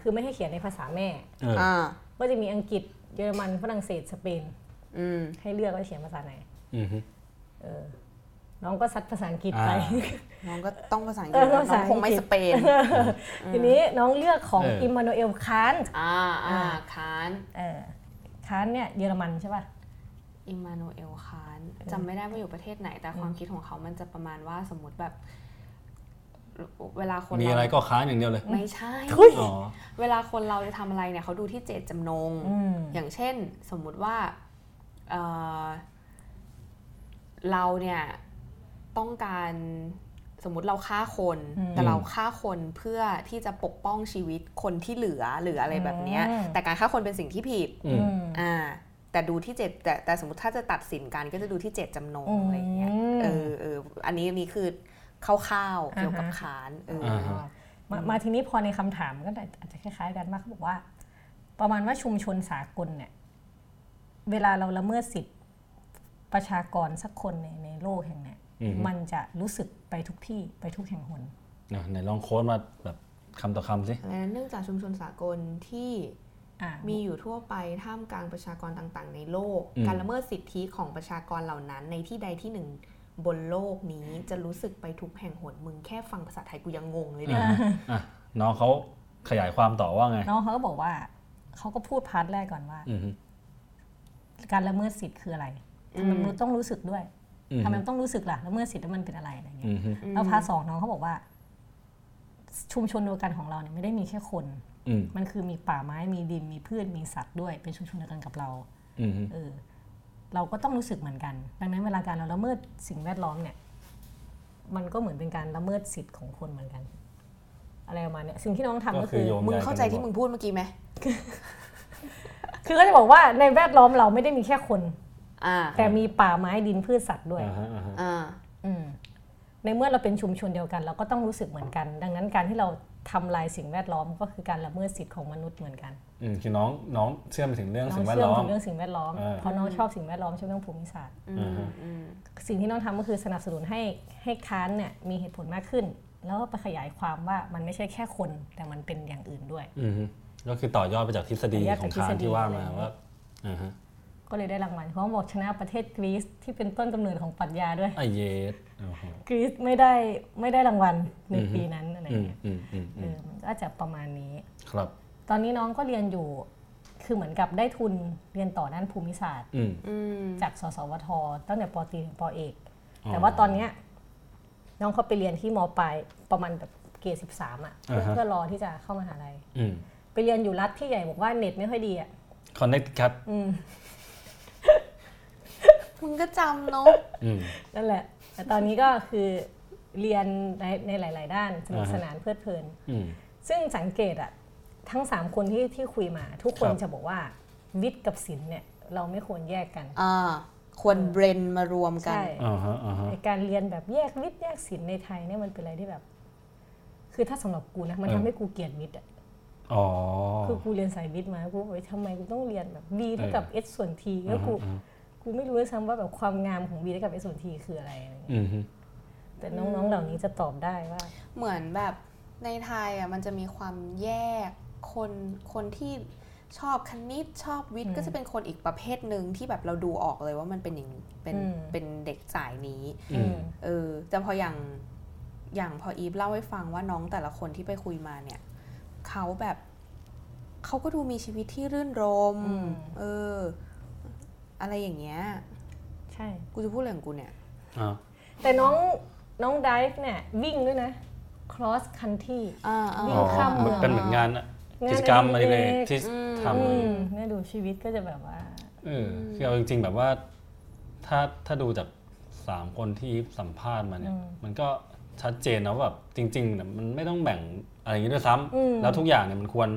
คือไม่ให้เขียนในภาษาแม่
เออ
อ่า
ก็จะมีอังกฤษเยอรมันฝรั่งเศสสเปน
อืม
ให้เลือกว่าจะเขียนภาษาไหน
อืมฮึ
เออน้องก็ซัดภาษาอังกฤษไป
อ่า
น้องก็ต้องภาษาอังก
ฤษ
เออ
ภาษา
อังกฤษน้
องคงไม่
สเปน
ทีนี้น้องเลือกของ
เอออิ
อิมมานูเอลคานต์
อ่าอ่าคานต์
เออคานต์เนี่ยเยอรมันใช่ป่ะ
อิมมานูเอลคาน จำไม่ได้ว่าอยู่ประเทศไหน แต่ความคิดของเขามันจะประมาณว่าสมมติแบบ เวลาคน
มีอะไรก็ค้านอย่างเดียวเลย
ไม่ใช่
อ๋อ
เวลาคนเราจะทำอะไรเนี่ยเขาดูที่เจตจำนง
อืม
อย่างเช่น สมมุติว่าเอ่อเราเนี่ยต้องการสมมุติเราฆ่าคน
อืม
แต่เราฆ่าคนเพื่อที่จะปกป้องชีวิตคนที่เหลือหรืออะไรแบบเนี้ย
อืม
แต่การฆ่าคนเป็นสิ่งที่ผิด
อืม
อ่า แต่ดูที่เจตแต่แต่สมมติถ้าจะตัดสินกันก็จะดูที่เจตจำนง
อืม
อะไรอย่างเงี้ยเออเอออันนี้อันนี้คือคร่าวๆเกี่ยวกับ
อ่าฮะ
ขานเออ
อ่า
อ
ฮะ
มามาทีนี้พอในคำถามก็อาจจะคล้ายๆกันมากเขาบอกว่า ประมาณว่าชุมชนสากลเนี่ย เวลาเราละเมิดสิทธิประชากรสักคนในในโลกแห่งเนี้ย
อืม
มันจะรู้สึกไปทุกที่ไปทุกแห่งหน
อะไหนลองโค้ดมาแบบคำต่อคำสิ
อะไรนะเนื่องจากชุมชนสากลที่
อ่า
มีอยู่ทั่วไปท่ามกลางประชากรต่างๆ ในโลก
อืม
การละเมิดสิทธิของประชากรเหล่านั้น ในที่ใดที่หนึ่งบนโลกนี้จะรู้สึกไปทุกแห่งหนมึงแค่ฟังภาษาไทยกูยังงงเลยเนี่ย
อะอะน้องเขาขยายความต่อว่าไง
น้องเขาก็บอกว่าเขาก็พูด part แรกก่อนว่า
อืมฮึ
การละเมิดสิทธิ์คืออะไรทำไมมนุษย์ต้องรู้สึกด้วย
อืม
ทำไมมันต้องรู้สึกล่ะแล้วเมื่อสิทธิ์แล้วมันเป็นอะไรอะไรเงี้ย
อืมฮึ
แล้ว partสองน้องเขาบอกว่า ชุมชนเดียวกันของเราเนี่ยไม่ได้มีแค่คน
อืม
มันคือมีป่าไม้มีดินมีพืชมีสัตว์ด้วย เป็นชุมชนเดียวกันกับเรา
อืมฮึ
เออเราก็ต้องรู้สึกเหมือนกัน ดังนั้นเวลาการเราละเมิดสิ่งแวดล้อมเนี่ย มันก็เหมือนเป็นการละเมิดสิทธิ์ของคนเหมือนกัน อะไรประมาณเนี้ยสิ่งที่น้องทำก็คือ
โย
มึง
ใยกัน
เข้าใจที่มึงพูดเมื่อกี้ไหม
คือก็จะบอกว่าในแวดล้อมเราไม่ได้มีแค่คน
อ่า
แต่มีป่าไม้ดินพืชสัตว์ด้วย
อ่าฮะอ่าฮะ
อ่า
อืม ในเมื่อเราเป็นชุมชนเดียวกัน เราก็ต้องรู้สึกเหมือนกัน ดังนั้นการที่เราทำลายสิ่งแวดล้อมก็คือการละเมิดสิทธิ์ของมนุษย์เหมือนกัน
อืมคือน้องน้องเชื่อมไปถึงเรื่อง
น้อ
สิ่
ง
งแวด
เชื่อม
ล้อม
ถึงเรื่องสิ่งแวดล้อม
เออ
เพราะน้องชอบสิ่งแวดล้อมชอบเรื่องภูมิศาสตร์
อื
อ่ามฮะ
อืม
สิ่งที่น้องทำก็คือสนับสนุนให้ให้ค้านเนี่ยมีเหตุผลมากขึ้น แล้วก็ไปขยายความว่ามันไม่ใช่แค่คนแต่มันเป็นอย่างอื่นด้วย
อืมฮึก็คือต่อยอดไปจากทฤษฎี
ต่อยอด
ข
จา
อกง
ทฤ
คา
ษ
น
ฎี
ที่ว่ามา
อะไรอย่างเงี้ย
ว่าอ่าฮะ
ก็เลยได้รางวัลเพราะว่าบอกชนะประเทศกรีซที่เป็นต้นกำเนิดของปรัชญาด้วย
ไอเยสโอ้โห
กรีซไม่ได้ไม่ได้รางวัลในปีนั้นอะไร
อืม
เงี้ย
อืมอืม
เอ
อืม
อมันก็จะประมาณนี้
ครับ
ตอนนี้น้องก็เรียนอยู่คือเหมือนกับได้ทุนเรียนต่อด้านภูมิศาสตร์
อืม
อืม
จากสสวทตั้งแต่ปตรีถึงปเอก
อ๋อ
แต่ว่าตอนเนี้ยน้องเขาไปเรียนที่มปลายประมาณแบบเกรดสิบสามอะเพื่อ
อ่าฮะ
เพื่อรอที่จะเข้ามหาลัย
อืม
ไปเรียนอยู่รัฐที่ใหญ่บอกว่าเน็ตไม่ค่อยดีอะ
คอนเน c ตครับ
อืม
มึงก็จำเนาะ
อืม
นั่นแหละ แต่ตอนนี้ก็คือเรียนในในหลาย ๆ ด้านสนุก
อ่าฮะ
สนานเพลิดเพลิน
อืม
ซึ่งสังเกตอะทั้งสามคนที่ที่คุยมาทุกคน
ครับ
จะบอกว่าวิทย์กับศิลป์เนี่ยเราไม่ควรแยกกัน
อ่าควรเบรนมารวมกัน
ใช่
อ่าฮะอ่าฮะ
ไอ้การเรียนแบบแยกวิทย์แยกศิลป์ในไทยเนี่ยมันเป็นอะไรที่แบบ คือถ้าสำหรับกูนะมัน
เออ
ทำให้กูเกลียดวิทย์อะ
อ๋อ
คือกูเรียนสายวิทย์มากูบอกว่าทำไมกูต้องเรียนแบบ v เท่ากับ s ส่วน t
อ่า
แล้วกู
ฮะอ่าฮะ
กูไม่รู้ด้วยซ้ำว่าแบบความงามของ v เท่ากับ s ส่วน t คืออะไรอะไรเงี้ย
อืมฮึ
แต่น้องๆเหล่านี้จะตอบได้ว่า
เหมือนแบบในไทยอะมันจะมีความแยกคนคนที่ชอบคณิตชอบวิทย์ก็จะเป็นคนอีกประเภทหนึ่งที่แบบเราดูออกเลยว่ามันเป็นอย่างเป็น
อืม
เป็นเด็กสายนี้
อืม
เออแต่พออย่างอย่างพออีฟเล่าให้ฟังว่าน้องแต่ละคนที่ไปคุยมาเนี่ยเขาแบบเขาก็ดูมีชีวิตที่รื่นรม
อืม
เออ อะไรอย่างเงี้ย
ใช่
กูจะพูดอะไรของกูเนี่ย
อ่า
แต่น้องน้องไดฟ์เนี่ย วิ่งด้วยนะ cross country
อ่าอ่า
วิ่
อ๋
ง
อ
ข้ามเมือง
เป็นเหมือนงานอะ
งาน
กิจกรรม
อ
อะ
ดิ
ไร
เร
เลย
ก
ที่
อืม
ทำ
อื
เลย
มเนี่ยดูชีวิตก็จะแบบว่า
เออคือเอาจริง ๆ แบบว่า ถ้าถ้าดูจากสามคนที่สัมภาษณ์มาเนี่ย
อืม
มันก็ชัดเจนนะว่าแบบจริงๆเนี่ยมันไม่ต้องแบ่งอะไรอย่างนี้ด้วยซ้ำ
อืม
แล้วทุกอย่างเนี่ยมันควร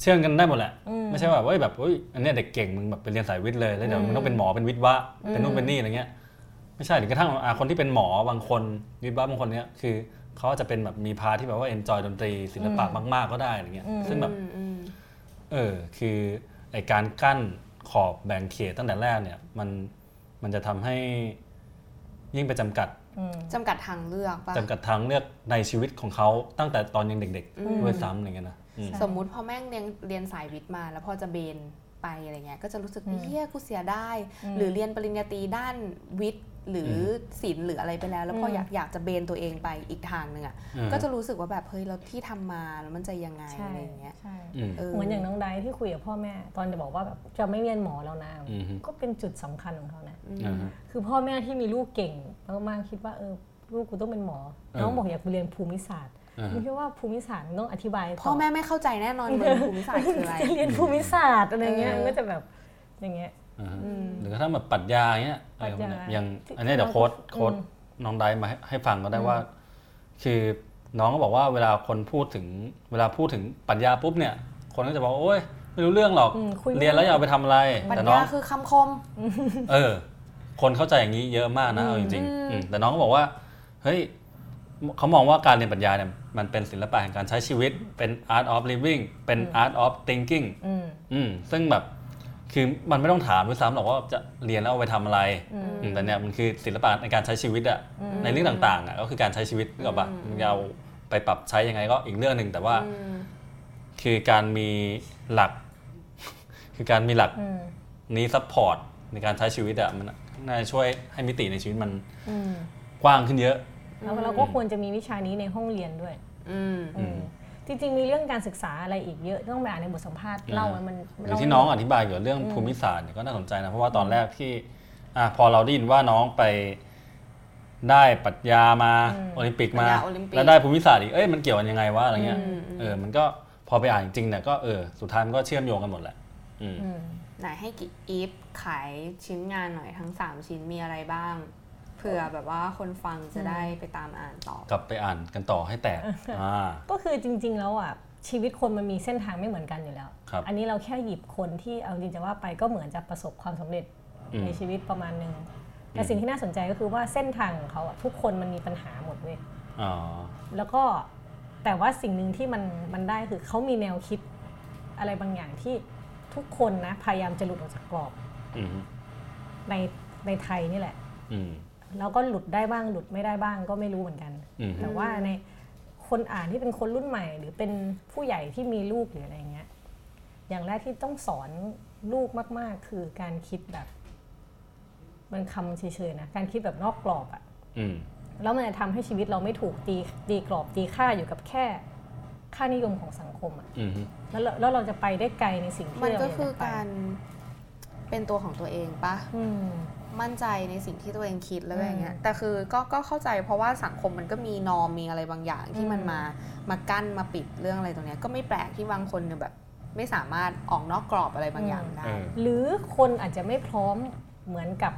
เชื่อมกันได้หมดแหละ
อืม
ไม่ใช่ว่าเฮ้ยแบบเฮ้ยอันเนี้ยเด็กเก่งมึงแบบไปเรียนสายวิทย์เลยแล้วเดี๋ยวมึงต้องเป็นหมอเป็นวิทย์วะเป็นนู่นเป็นนี่อะไรเงี้ยไม่ใช่หรือกระทั่งอะคนที่เป็นหมอบางคนวิทย์วะบางคนเนี้ยคือเขาอาจจะเป็นแบบมีพาที่แบบว่าเอนจอยดนตรีศิลปะมากๆก็ได้อะไรเงี้ยซึ่งแบบ
อืมอืม
เออคือไอการกั้นขอบแบ่งเขตตั้งแต่แรกเนี่ยมันมันจะทำให้ยิ่งไปจำกัด
อืม
จำกัดทางเลือกป่ะ
จำกัดทางเลือกในชีวิตของเขาตั้งแต่ตอนยังเด็ก
อืม
ๆด้วยซ้ำอะไรเงี้ยนะอืม
สมมุติพอแม่งเรียนเรียนสายวิทย์มา แล้วพอจะเบนไปอะไรเงี้ยก็จะรู้สึกเฮียกูเสียได้ หรือเรียนปริญญาตรีด้านวิทย์หรือศิลป์หรืออะไรไปแล้ว แล้วพออยากอยากจะเบนตัวเองไปอีกทางหนึ่งอะ
อืม
ก็จะรู้สึกว่าแบบเฮ้ยแล้วที่ทำมาแล้วมันจะยังไง
ใช่
อะไรอย่างเงี้ย
ใช่
อืม
เออ
เหมือนอย่างน้องไดฟ์ที่คุยกับพ่อแม่ ตอนจะบอกว่าแบบจะไม่เรียนหมอแล้วนะ
อืม
ก็เป็นจุดสำคัญของเขานะ
อ่าฮะ
คือพ่อแม่ที่มีลูกเก่งมากๆคิดว่าเออลูกกูต้องเป็นหมอ
เออ
น้องบอกอยากไปเรียนภูมิศาสตร์
อ่าฮะ
มึงคิดว่าภูมิศาสตร์มันต้องอธิบาย
พ่อแม่ไม่เข้าใจแน่นอนมึงภูมิศาสตร์คืออะไร
จะเรียนภูมิศาสตร์อะไรเงี้ย
เออ
มันก็จะแบบอย่างเงี้ย
อ่าฮะหรือกระทั่งแบบปรัชญาเงี้ยอะไรพวกเนี้ย
ปรัชญา
อย่าง
ที่
อันเนี้ยเดี๋ยวโค้ด
อืม
โค้ดน้องไดมาให้ให้ฟังก็ได้ว่า คือน้องก็บอกว่าเวลาคนพูดถึงเวลาพูดถึงปรัชญาปุ๊บเนี่ย คนก็จะบอกว่าโอ้ยไม่รู้เรื่องหรอก
อืมคุยไม่
เรียนแล้วอย่าเอาไปทำอะไร
ปัญ
แต่น้อ
ญางคือคำคม
เออ คนเข้าใจอย่างนี้เยอะมากนะเอาจริงๆอืมแต่น้องก็บอกว่า เฮ้ย เขามองว่าการเรียนปรัชญาเนี่ยมันเป็นศิลปะแห่งการใช้ชีวิต เป็น art of living เป็น art of thinking
อืม
อืมซึ่งแบบคือมันไม่ต้องถามด้วยซ้ำหรอกว่าจะเรียนแล้วเอาไปทำอะไรอืมแต่เนี่ยมันคือศิลปะในการใช้ชีวิตอะในเรื่องต่างๆอะก็คือการใช้ชีวิตก็แบบมึงจะเอาไปปรับใช้ยังไงก็อีกเรื่องหนึ่งแต่ว่า คือการมีหลัก คือการมีหลัก
อืม
นี้ support ในการใช้ชีวิตอะมันน่าจะช่วยให้มิติในชีวิตมัน
อืม
กว้างขึ้นเยอะ
แล้วเราก็ควรจะมีวิชานี้ในห้องเรียนด้วย
อืม
อืมจริงๆมีเรื่องการศึกษาอะไรอีกเยอะต้องไปอ่านในบทสัมภาษณ์เล่ามันมัน
หรือที่น้องอธิบายเกี่ยวกับเรื่องภูมิศาสตร์เนี่ยก็น่าสนใจนะเพราะว่าตอนแรกที่อะพอเราได้ยินว่าน้องไปได้ปรัชญามา
อืม
โอลิมปิกมา
ปรัชญาโอลิมปิก
แล้วได้ภูมิศาสตร์อีกเอ้ยมันเกี่ยวกันยังไงวะอะไรเงี้ย
อืมอืม
เออมันก็พอไปอ่านจริงๆเนี่ยก็เออสุดท้ายมันก็เชื่อมโยงกันหมดแหละอืม
อืม
ไหนให้กิอีฟขายชิ้นงานหน่อยทั้ง 3 ชิ้นมีอะไรบ้าง เผื่อแบบว่าคนฟังจะได้ไปตามอ่านต่อ
กลับไปอ่านกันต่อให้แตกอ่า
ก็คือจริง ๆ แล้วอะชีวิตคนมันมีเส้นทางไม่เหมือนกันอยู่แล้ว
ครับ
อันนี้เราแค่หยิบคนที่เอาจริงจะว่าไปก็เหมือนจะประสบความสำเร็จ
อืม
ในชีวิตประมาณหนึ่งแต่สิ่งที่น่าสนใจก็คือว่าเส้นทางของเขาอะทุกคนมันมีปัญหาหมดเว้ย
อ๋อ
แล้วก็แต่ว่าสิ่งหนึ่งที่มันมันได้คือเขามีแนวคิดอะไรบางอย่างที่ทุกคนนะพยายามจะหลุดออกจากกรอบ
อืม
ในในไทยนี่แหละ
อืม
แล้วก็หลุดได้บ้างหลุดไม่ได้บ้างก็ไม่รู้เหมือนกัน
อืม
แต่ว่าในคนอ่านที่เป็นคนรุ่นใหม่ หรือเป็นผู้ใหญ่ที่มีลูกหรืออะไรเงี้ย อย่างแรกที่ต้องสอนลูกมาก ๆ คือการคิดแบบ มันคำเฉยๆนะการคิดแบบนอกกรอบอะ
อืม
แล้วมันจะทำให้ชีวิตเราไม่ถูกตีตีกรอบตีค่าอยู่กับแค่ค่านิยมของสังคมอะ
อืม
แล้วเราแล้วเราจะไปได้ไกลในสิ่งที่
มัน
เรา
ก็
อยาก
คือ
จะไป
การเป็นตัวของตัวเองปะ
อื ม
มั่นใจในสิ่งที่ตัวเองคิดแล้วอย่างเงี้ย
อืม
แต่คือก็ก็เข้าใจเพราะว่าสังคมมันก็มีนอมมีอะไรบางอย่างที่มัน
อืม
มามากั้นมาปิดเรื่องอะไรตรงเนี้ยก็ไม่แปลกที่บางคนเนี่ยแบบไม่สามารถออกนอกกรอบอะไรบางอย่างได้
เออ
หรือคนอาจจะไม่พร้อมเหมือนกับ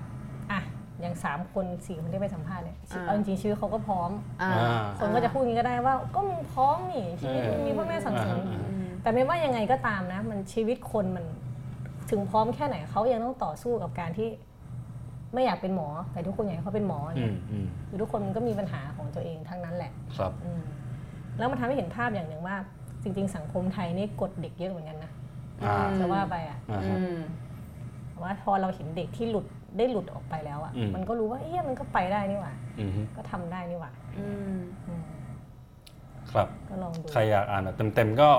อะอย่างสามคนสี่คนที่ไปสัมภาษณ์เนี่ย
อ่า
เอาจริงๆชีวิตเขาก็พร้อม
อ่า
อ่า
คนก็จะพูดอย่างนี้ก็ได้ว่า ก็มึงพร้อมนี่ชีวิตมึงมีพ่อแม่สนับสนุน
อ่า
อืม
แต่ไม่ว่ายังไงก็ตามนะ มันชีวิตคนมันถึงพร้อมแค่ไหนเขายังต้องต่อสู้กับการที่ ไม่อยากเป็นหมอ แต่ทุกคนอยากให้เขาเป็นหมอ
อื
เนี่ย
มอืม
คือทุกคนมันก็มีปัญหาของตัวเองทั้งนั้นแหละ
ครับ
อืมแล้วมันทำให้เห็นภาพอย่างหนึ่งว่า จริง ๆ สังคมไทยนี่กดเด็กเยอะเหมือนกันนะ
อ่า
จะว่าไปอะ
อ่า
อื
ฮะ
ม
แต่ว่าพอเราเห็นเด็กที่หลุดได้หลุดออกไปแล้วอะ
อืม
มันก็รู้ว่าเอ๊ะมันก็ไปได้นี่หว่า
อืม
ก็ทำได้นี่หว่า
อืม
อืม
ครับ
ก็ลองดู
ใครอยากอ่านแบบเต็มๆก็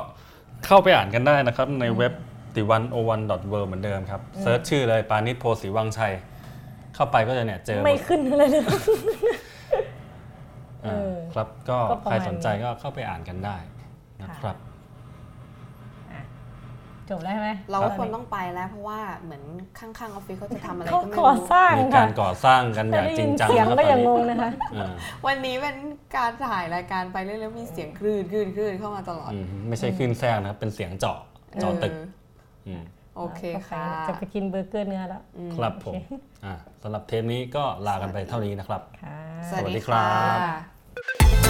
เข้าไปอ่านกันได้นะครับ ในเว็บติวันโอวันดอทเเหมือนเดิมครับเซิร์ชชื่อเลยปานิชโพสีวังชัย เข้าไปก็จะเนี่ยเจอหม
ไม่
ด
ขึ้นอะไรเลยเอ
อ่า
อ
ครับก็
ก็ประ
ใคร
มาณ
สนใจก็เข้าไปอ่านกันได้นะครับ
อะจบแล้วใช่ไหม
เราก็
ตน
ควร
นี้
ต้องไปแล้วเพราะว่าเหมือนข้างๆออฟฟิศเขาจะทำอะไร
เขา
ก็ไม่
ก่อ
รู้
สร้าง
มี
ค่ะ
การก่อสร้างกันอ
แต่
ย่าง
ได้
จริ
ยิ
ง
น
จัง
เสียง
นะครับ
ก็
ต
อ
อน
ย่าง
นี้
งงนะคะ
อ่า
วันนี้เป็นการถ่ายรายการไปเรื่อยๆมีเสียงคลื่นคลื่นคลื่นเข้ามาตลอด
อืมไม่ใช่ขึ้นแทรกนะครับเป็นเสียงเจาะเจาะตึก
เออ
ม
โอเค
ก็ไป
ค่ะ
จะไปกินเบอร์เกอร์เนื้อแล้ว
อืม
ครับผมอ่าสำหรับเทปนี้ก็ลากันไปเท่านี้นะครับ
ค่ะ
สวัส
สวัสดี
ดี
ครั
ค่ะ
บ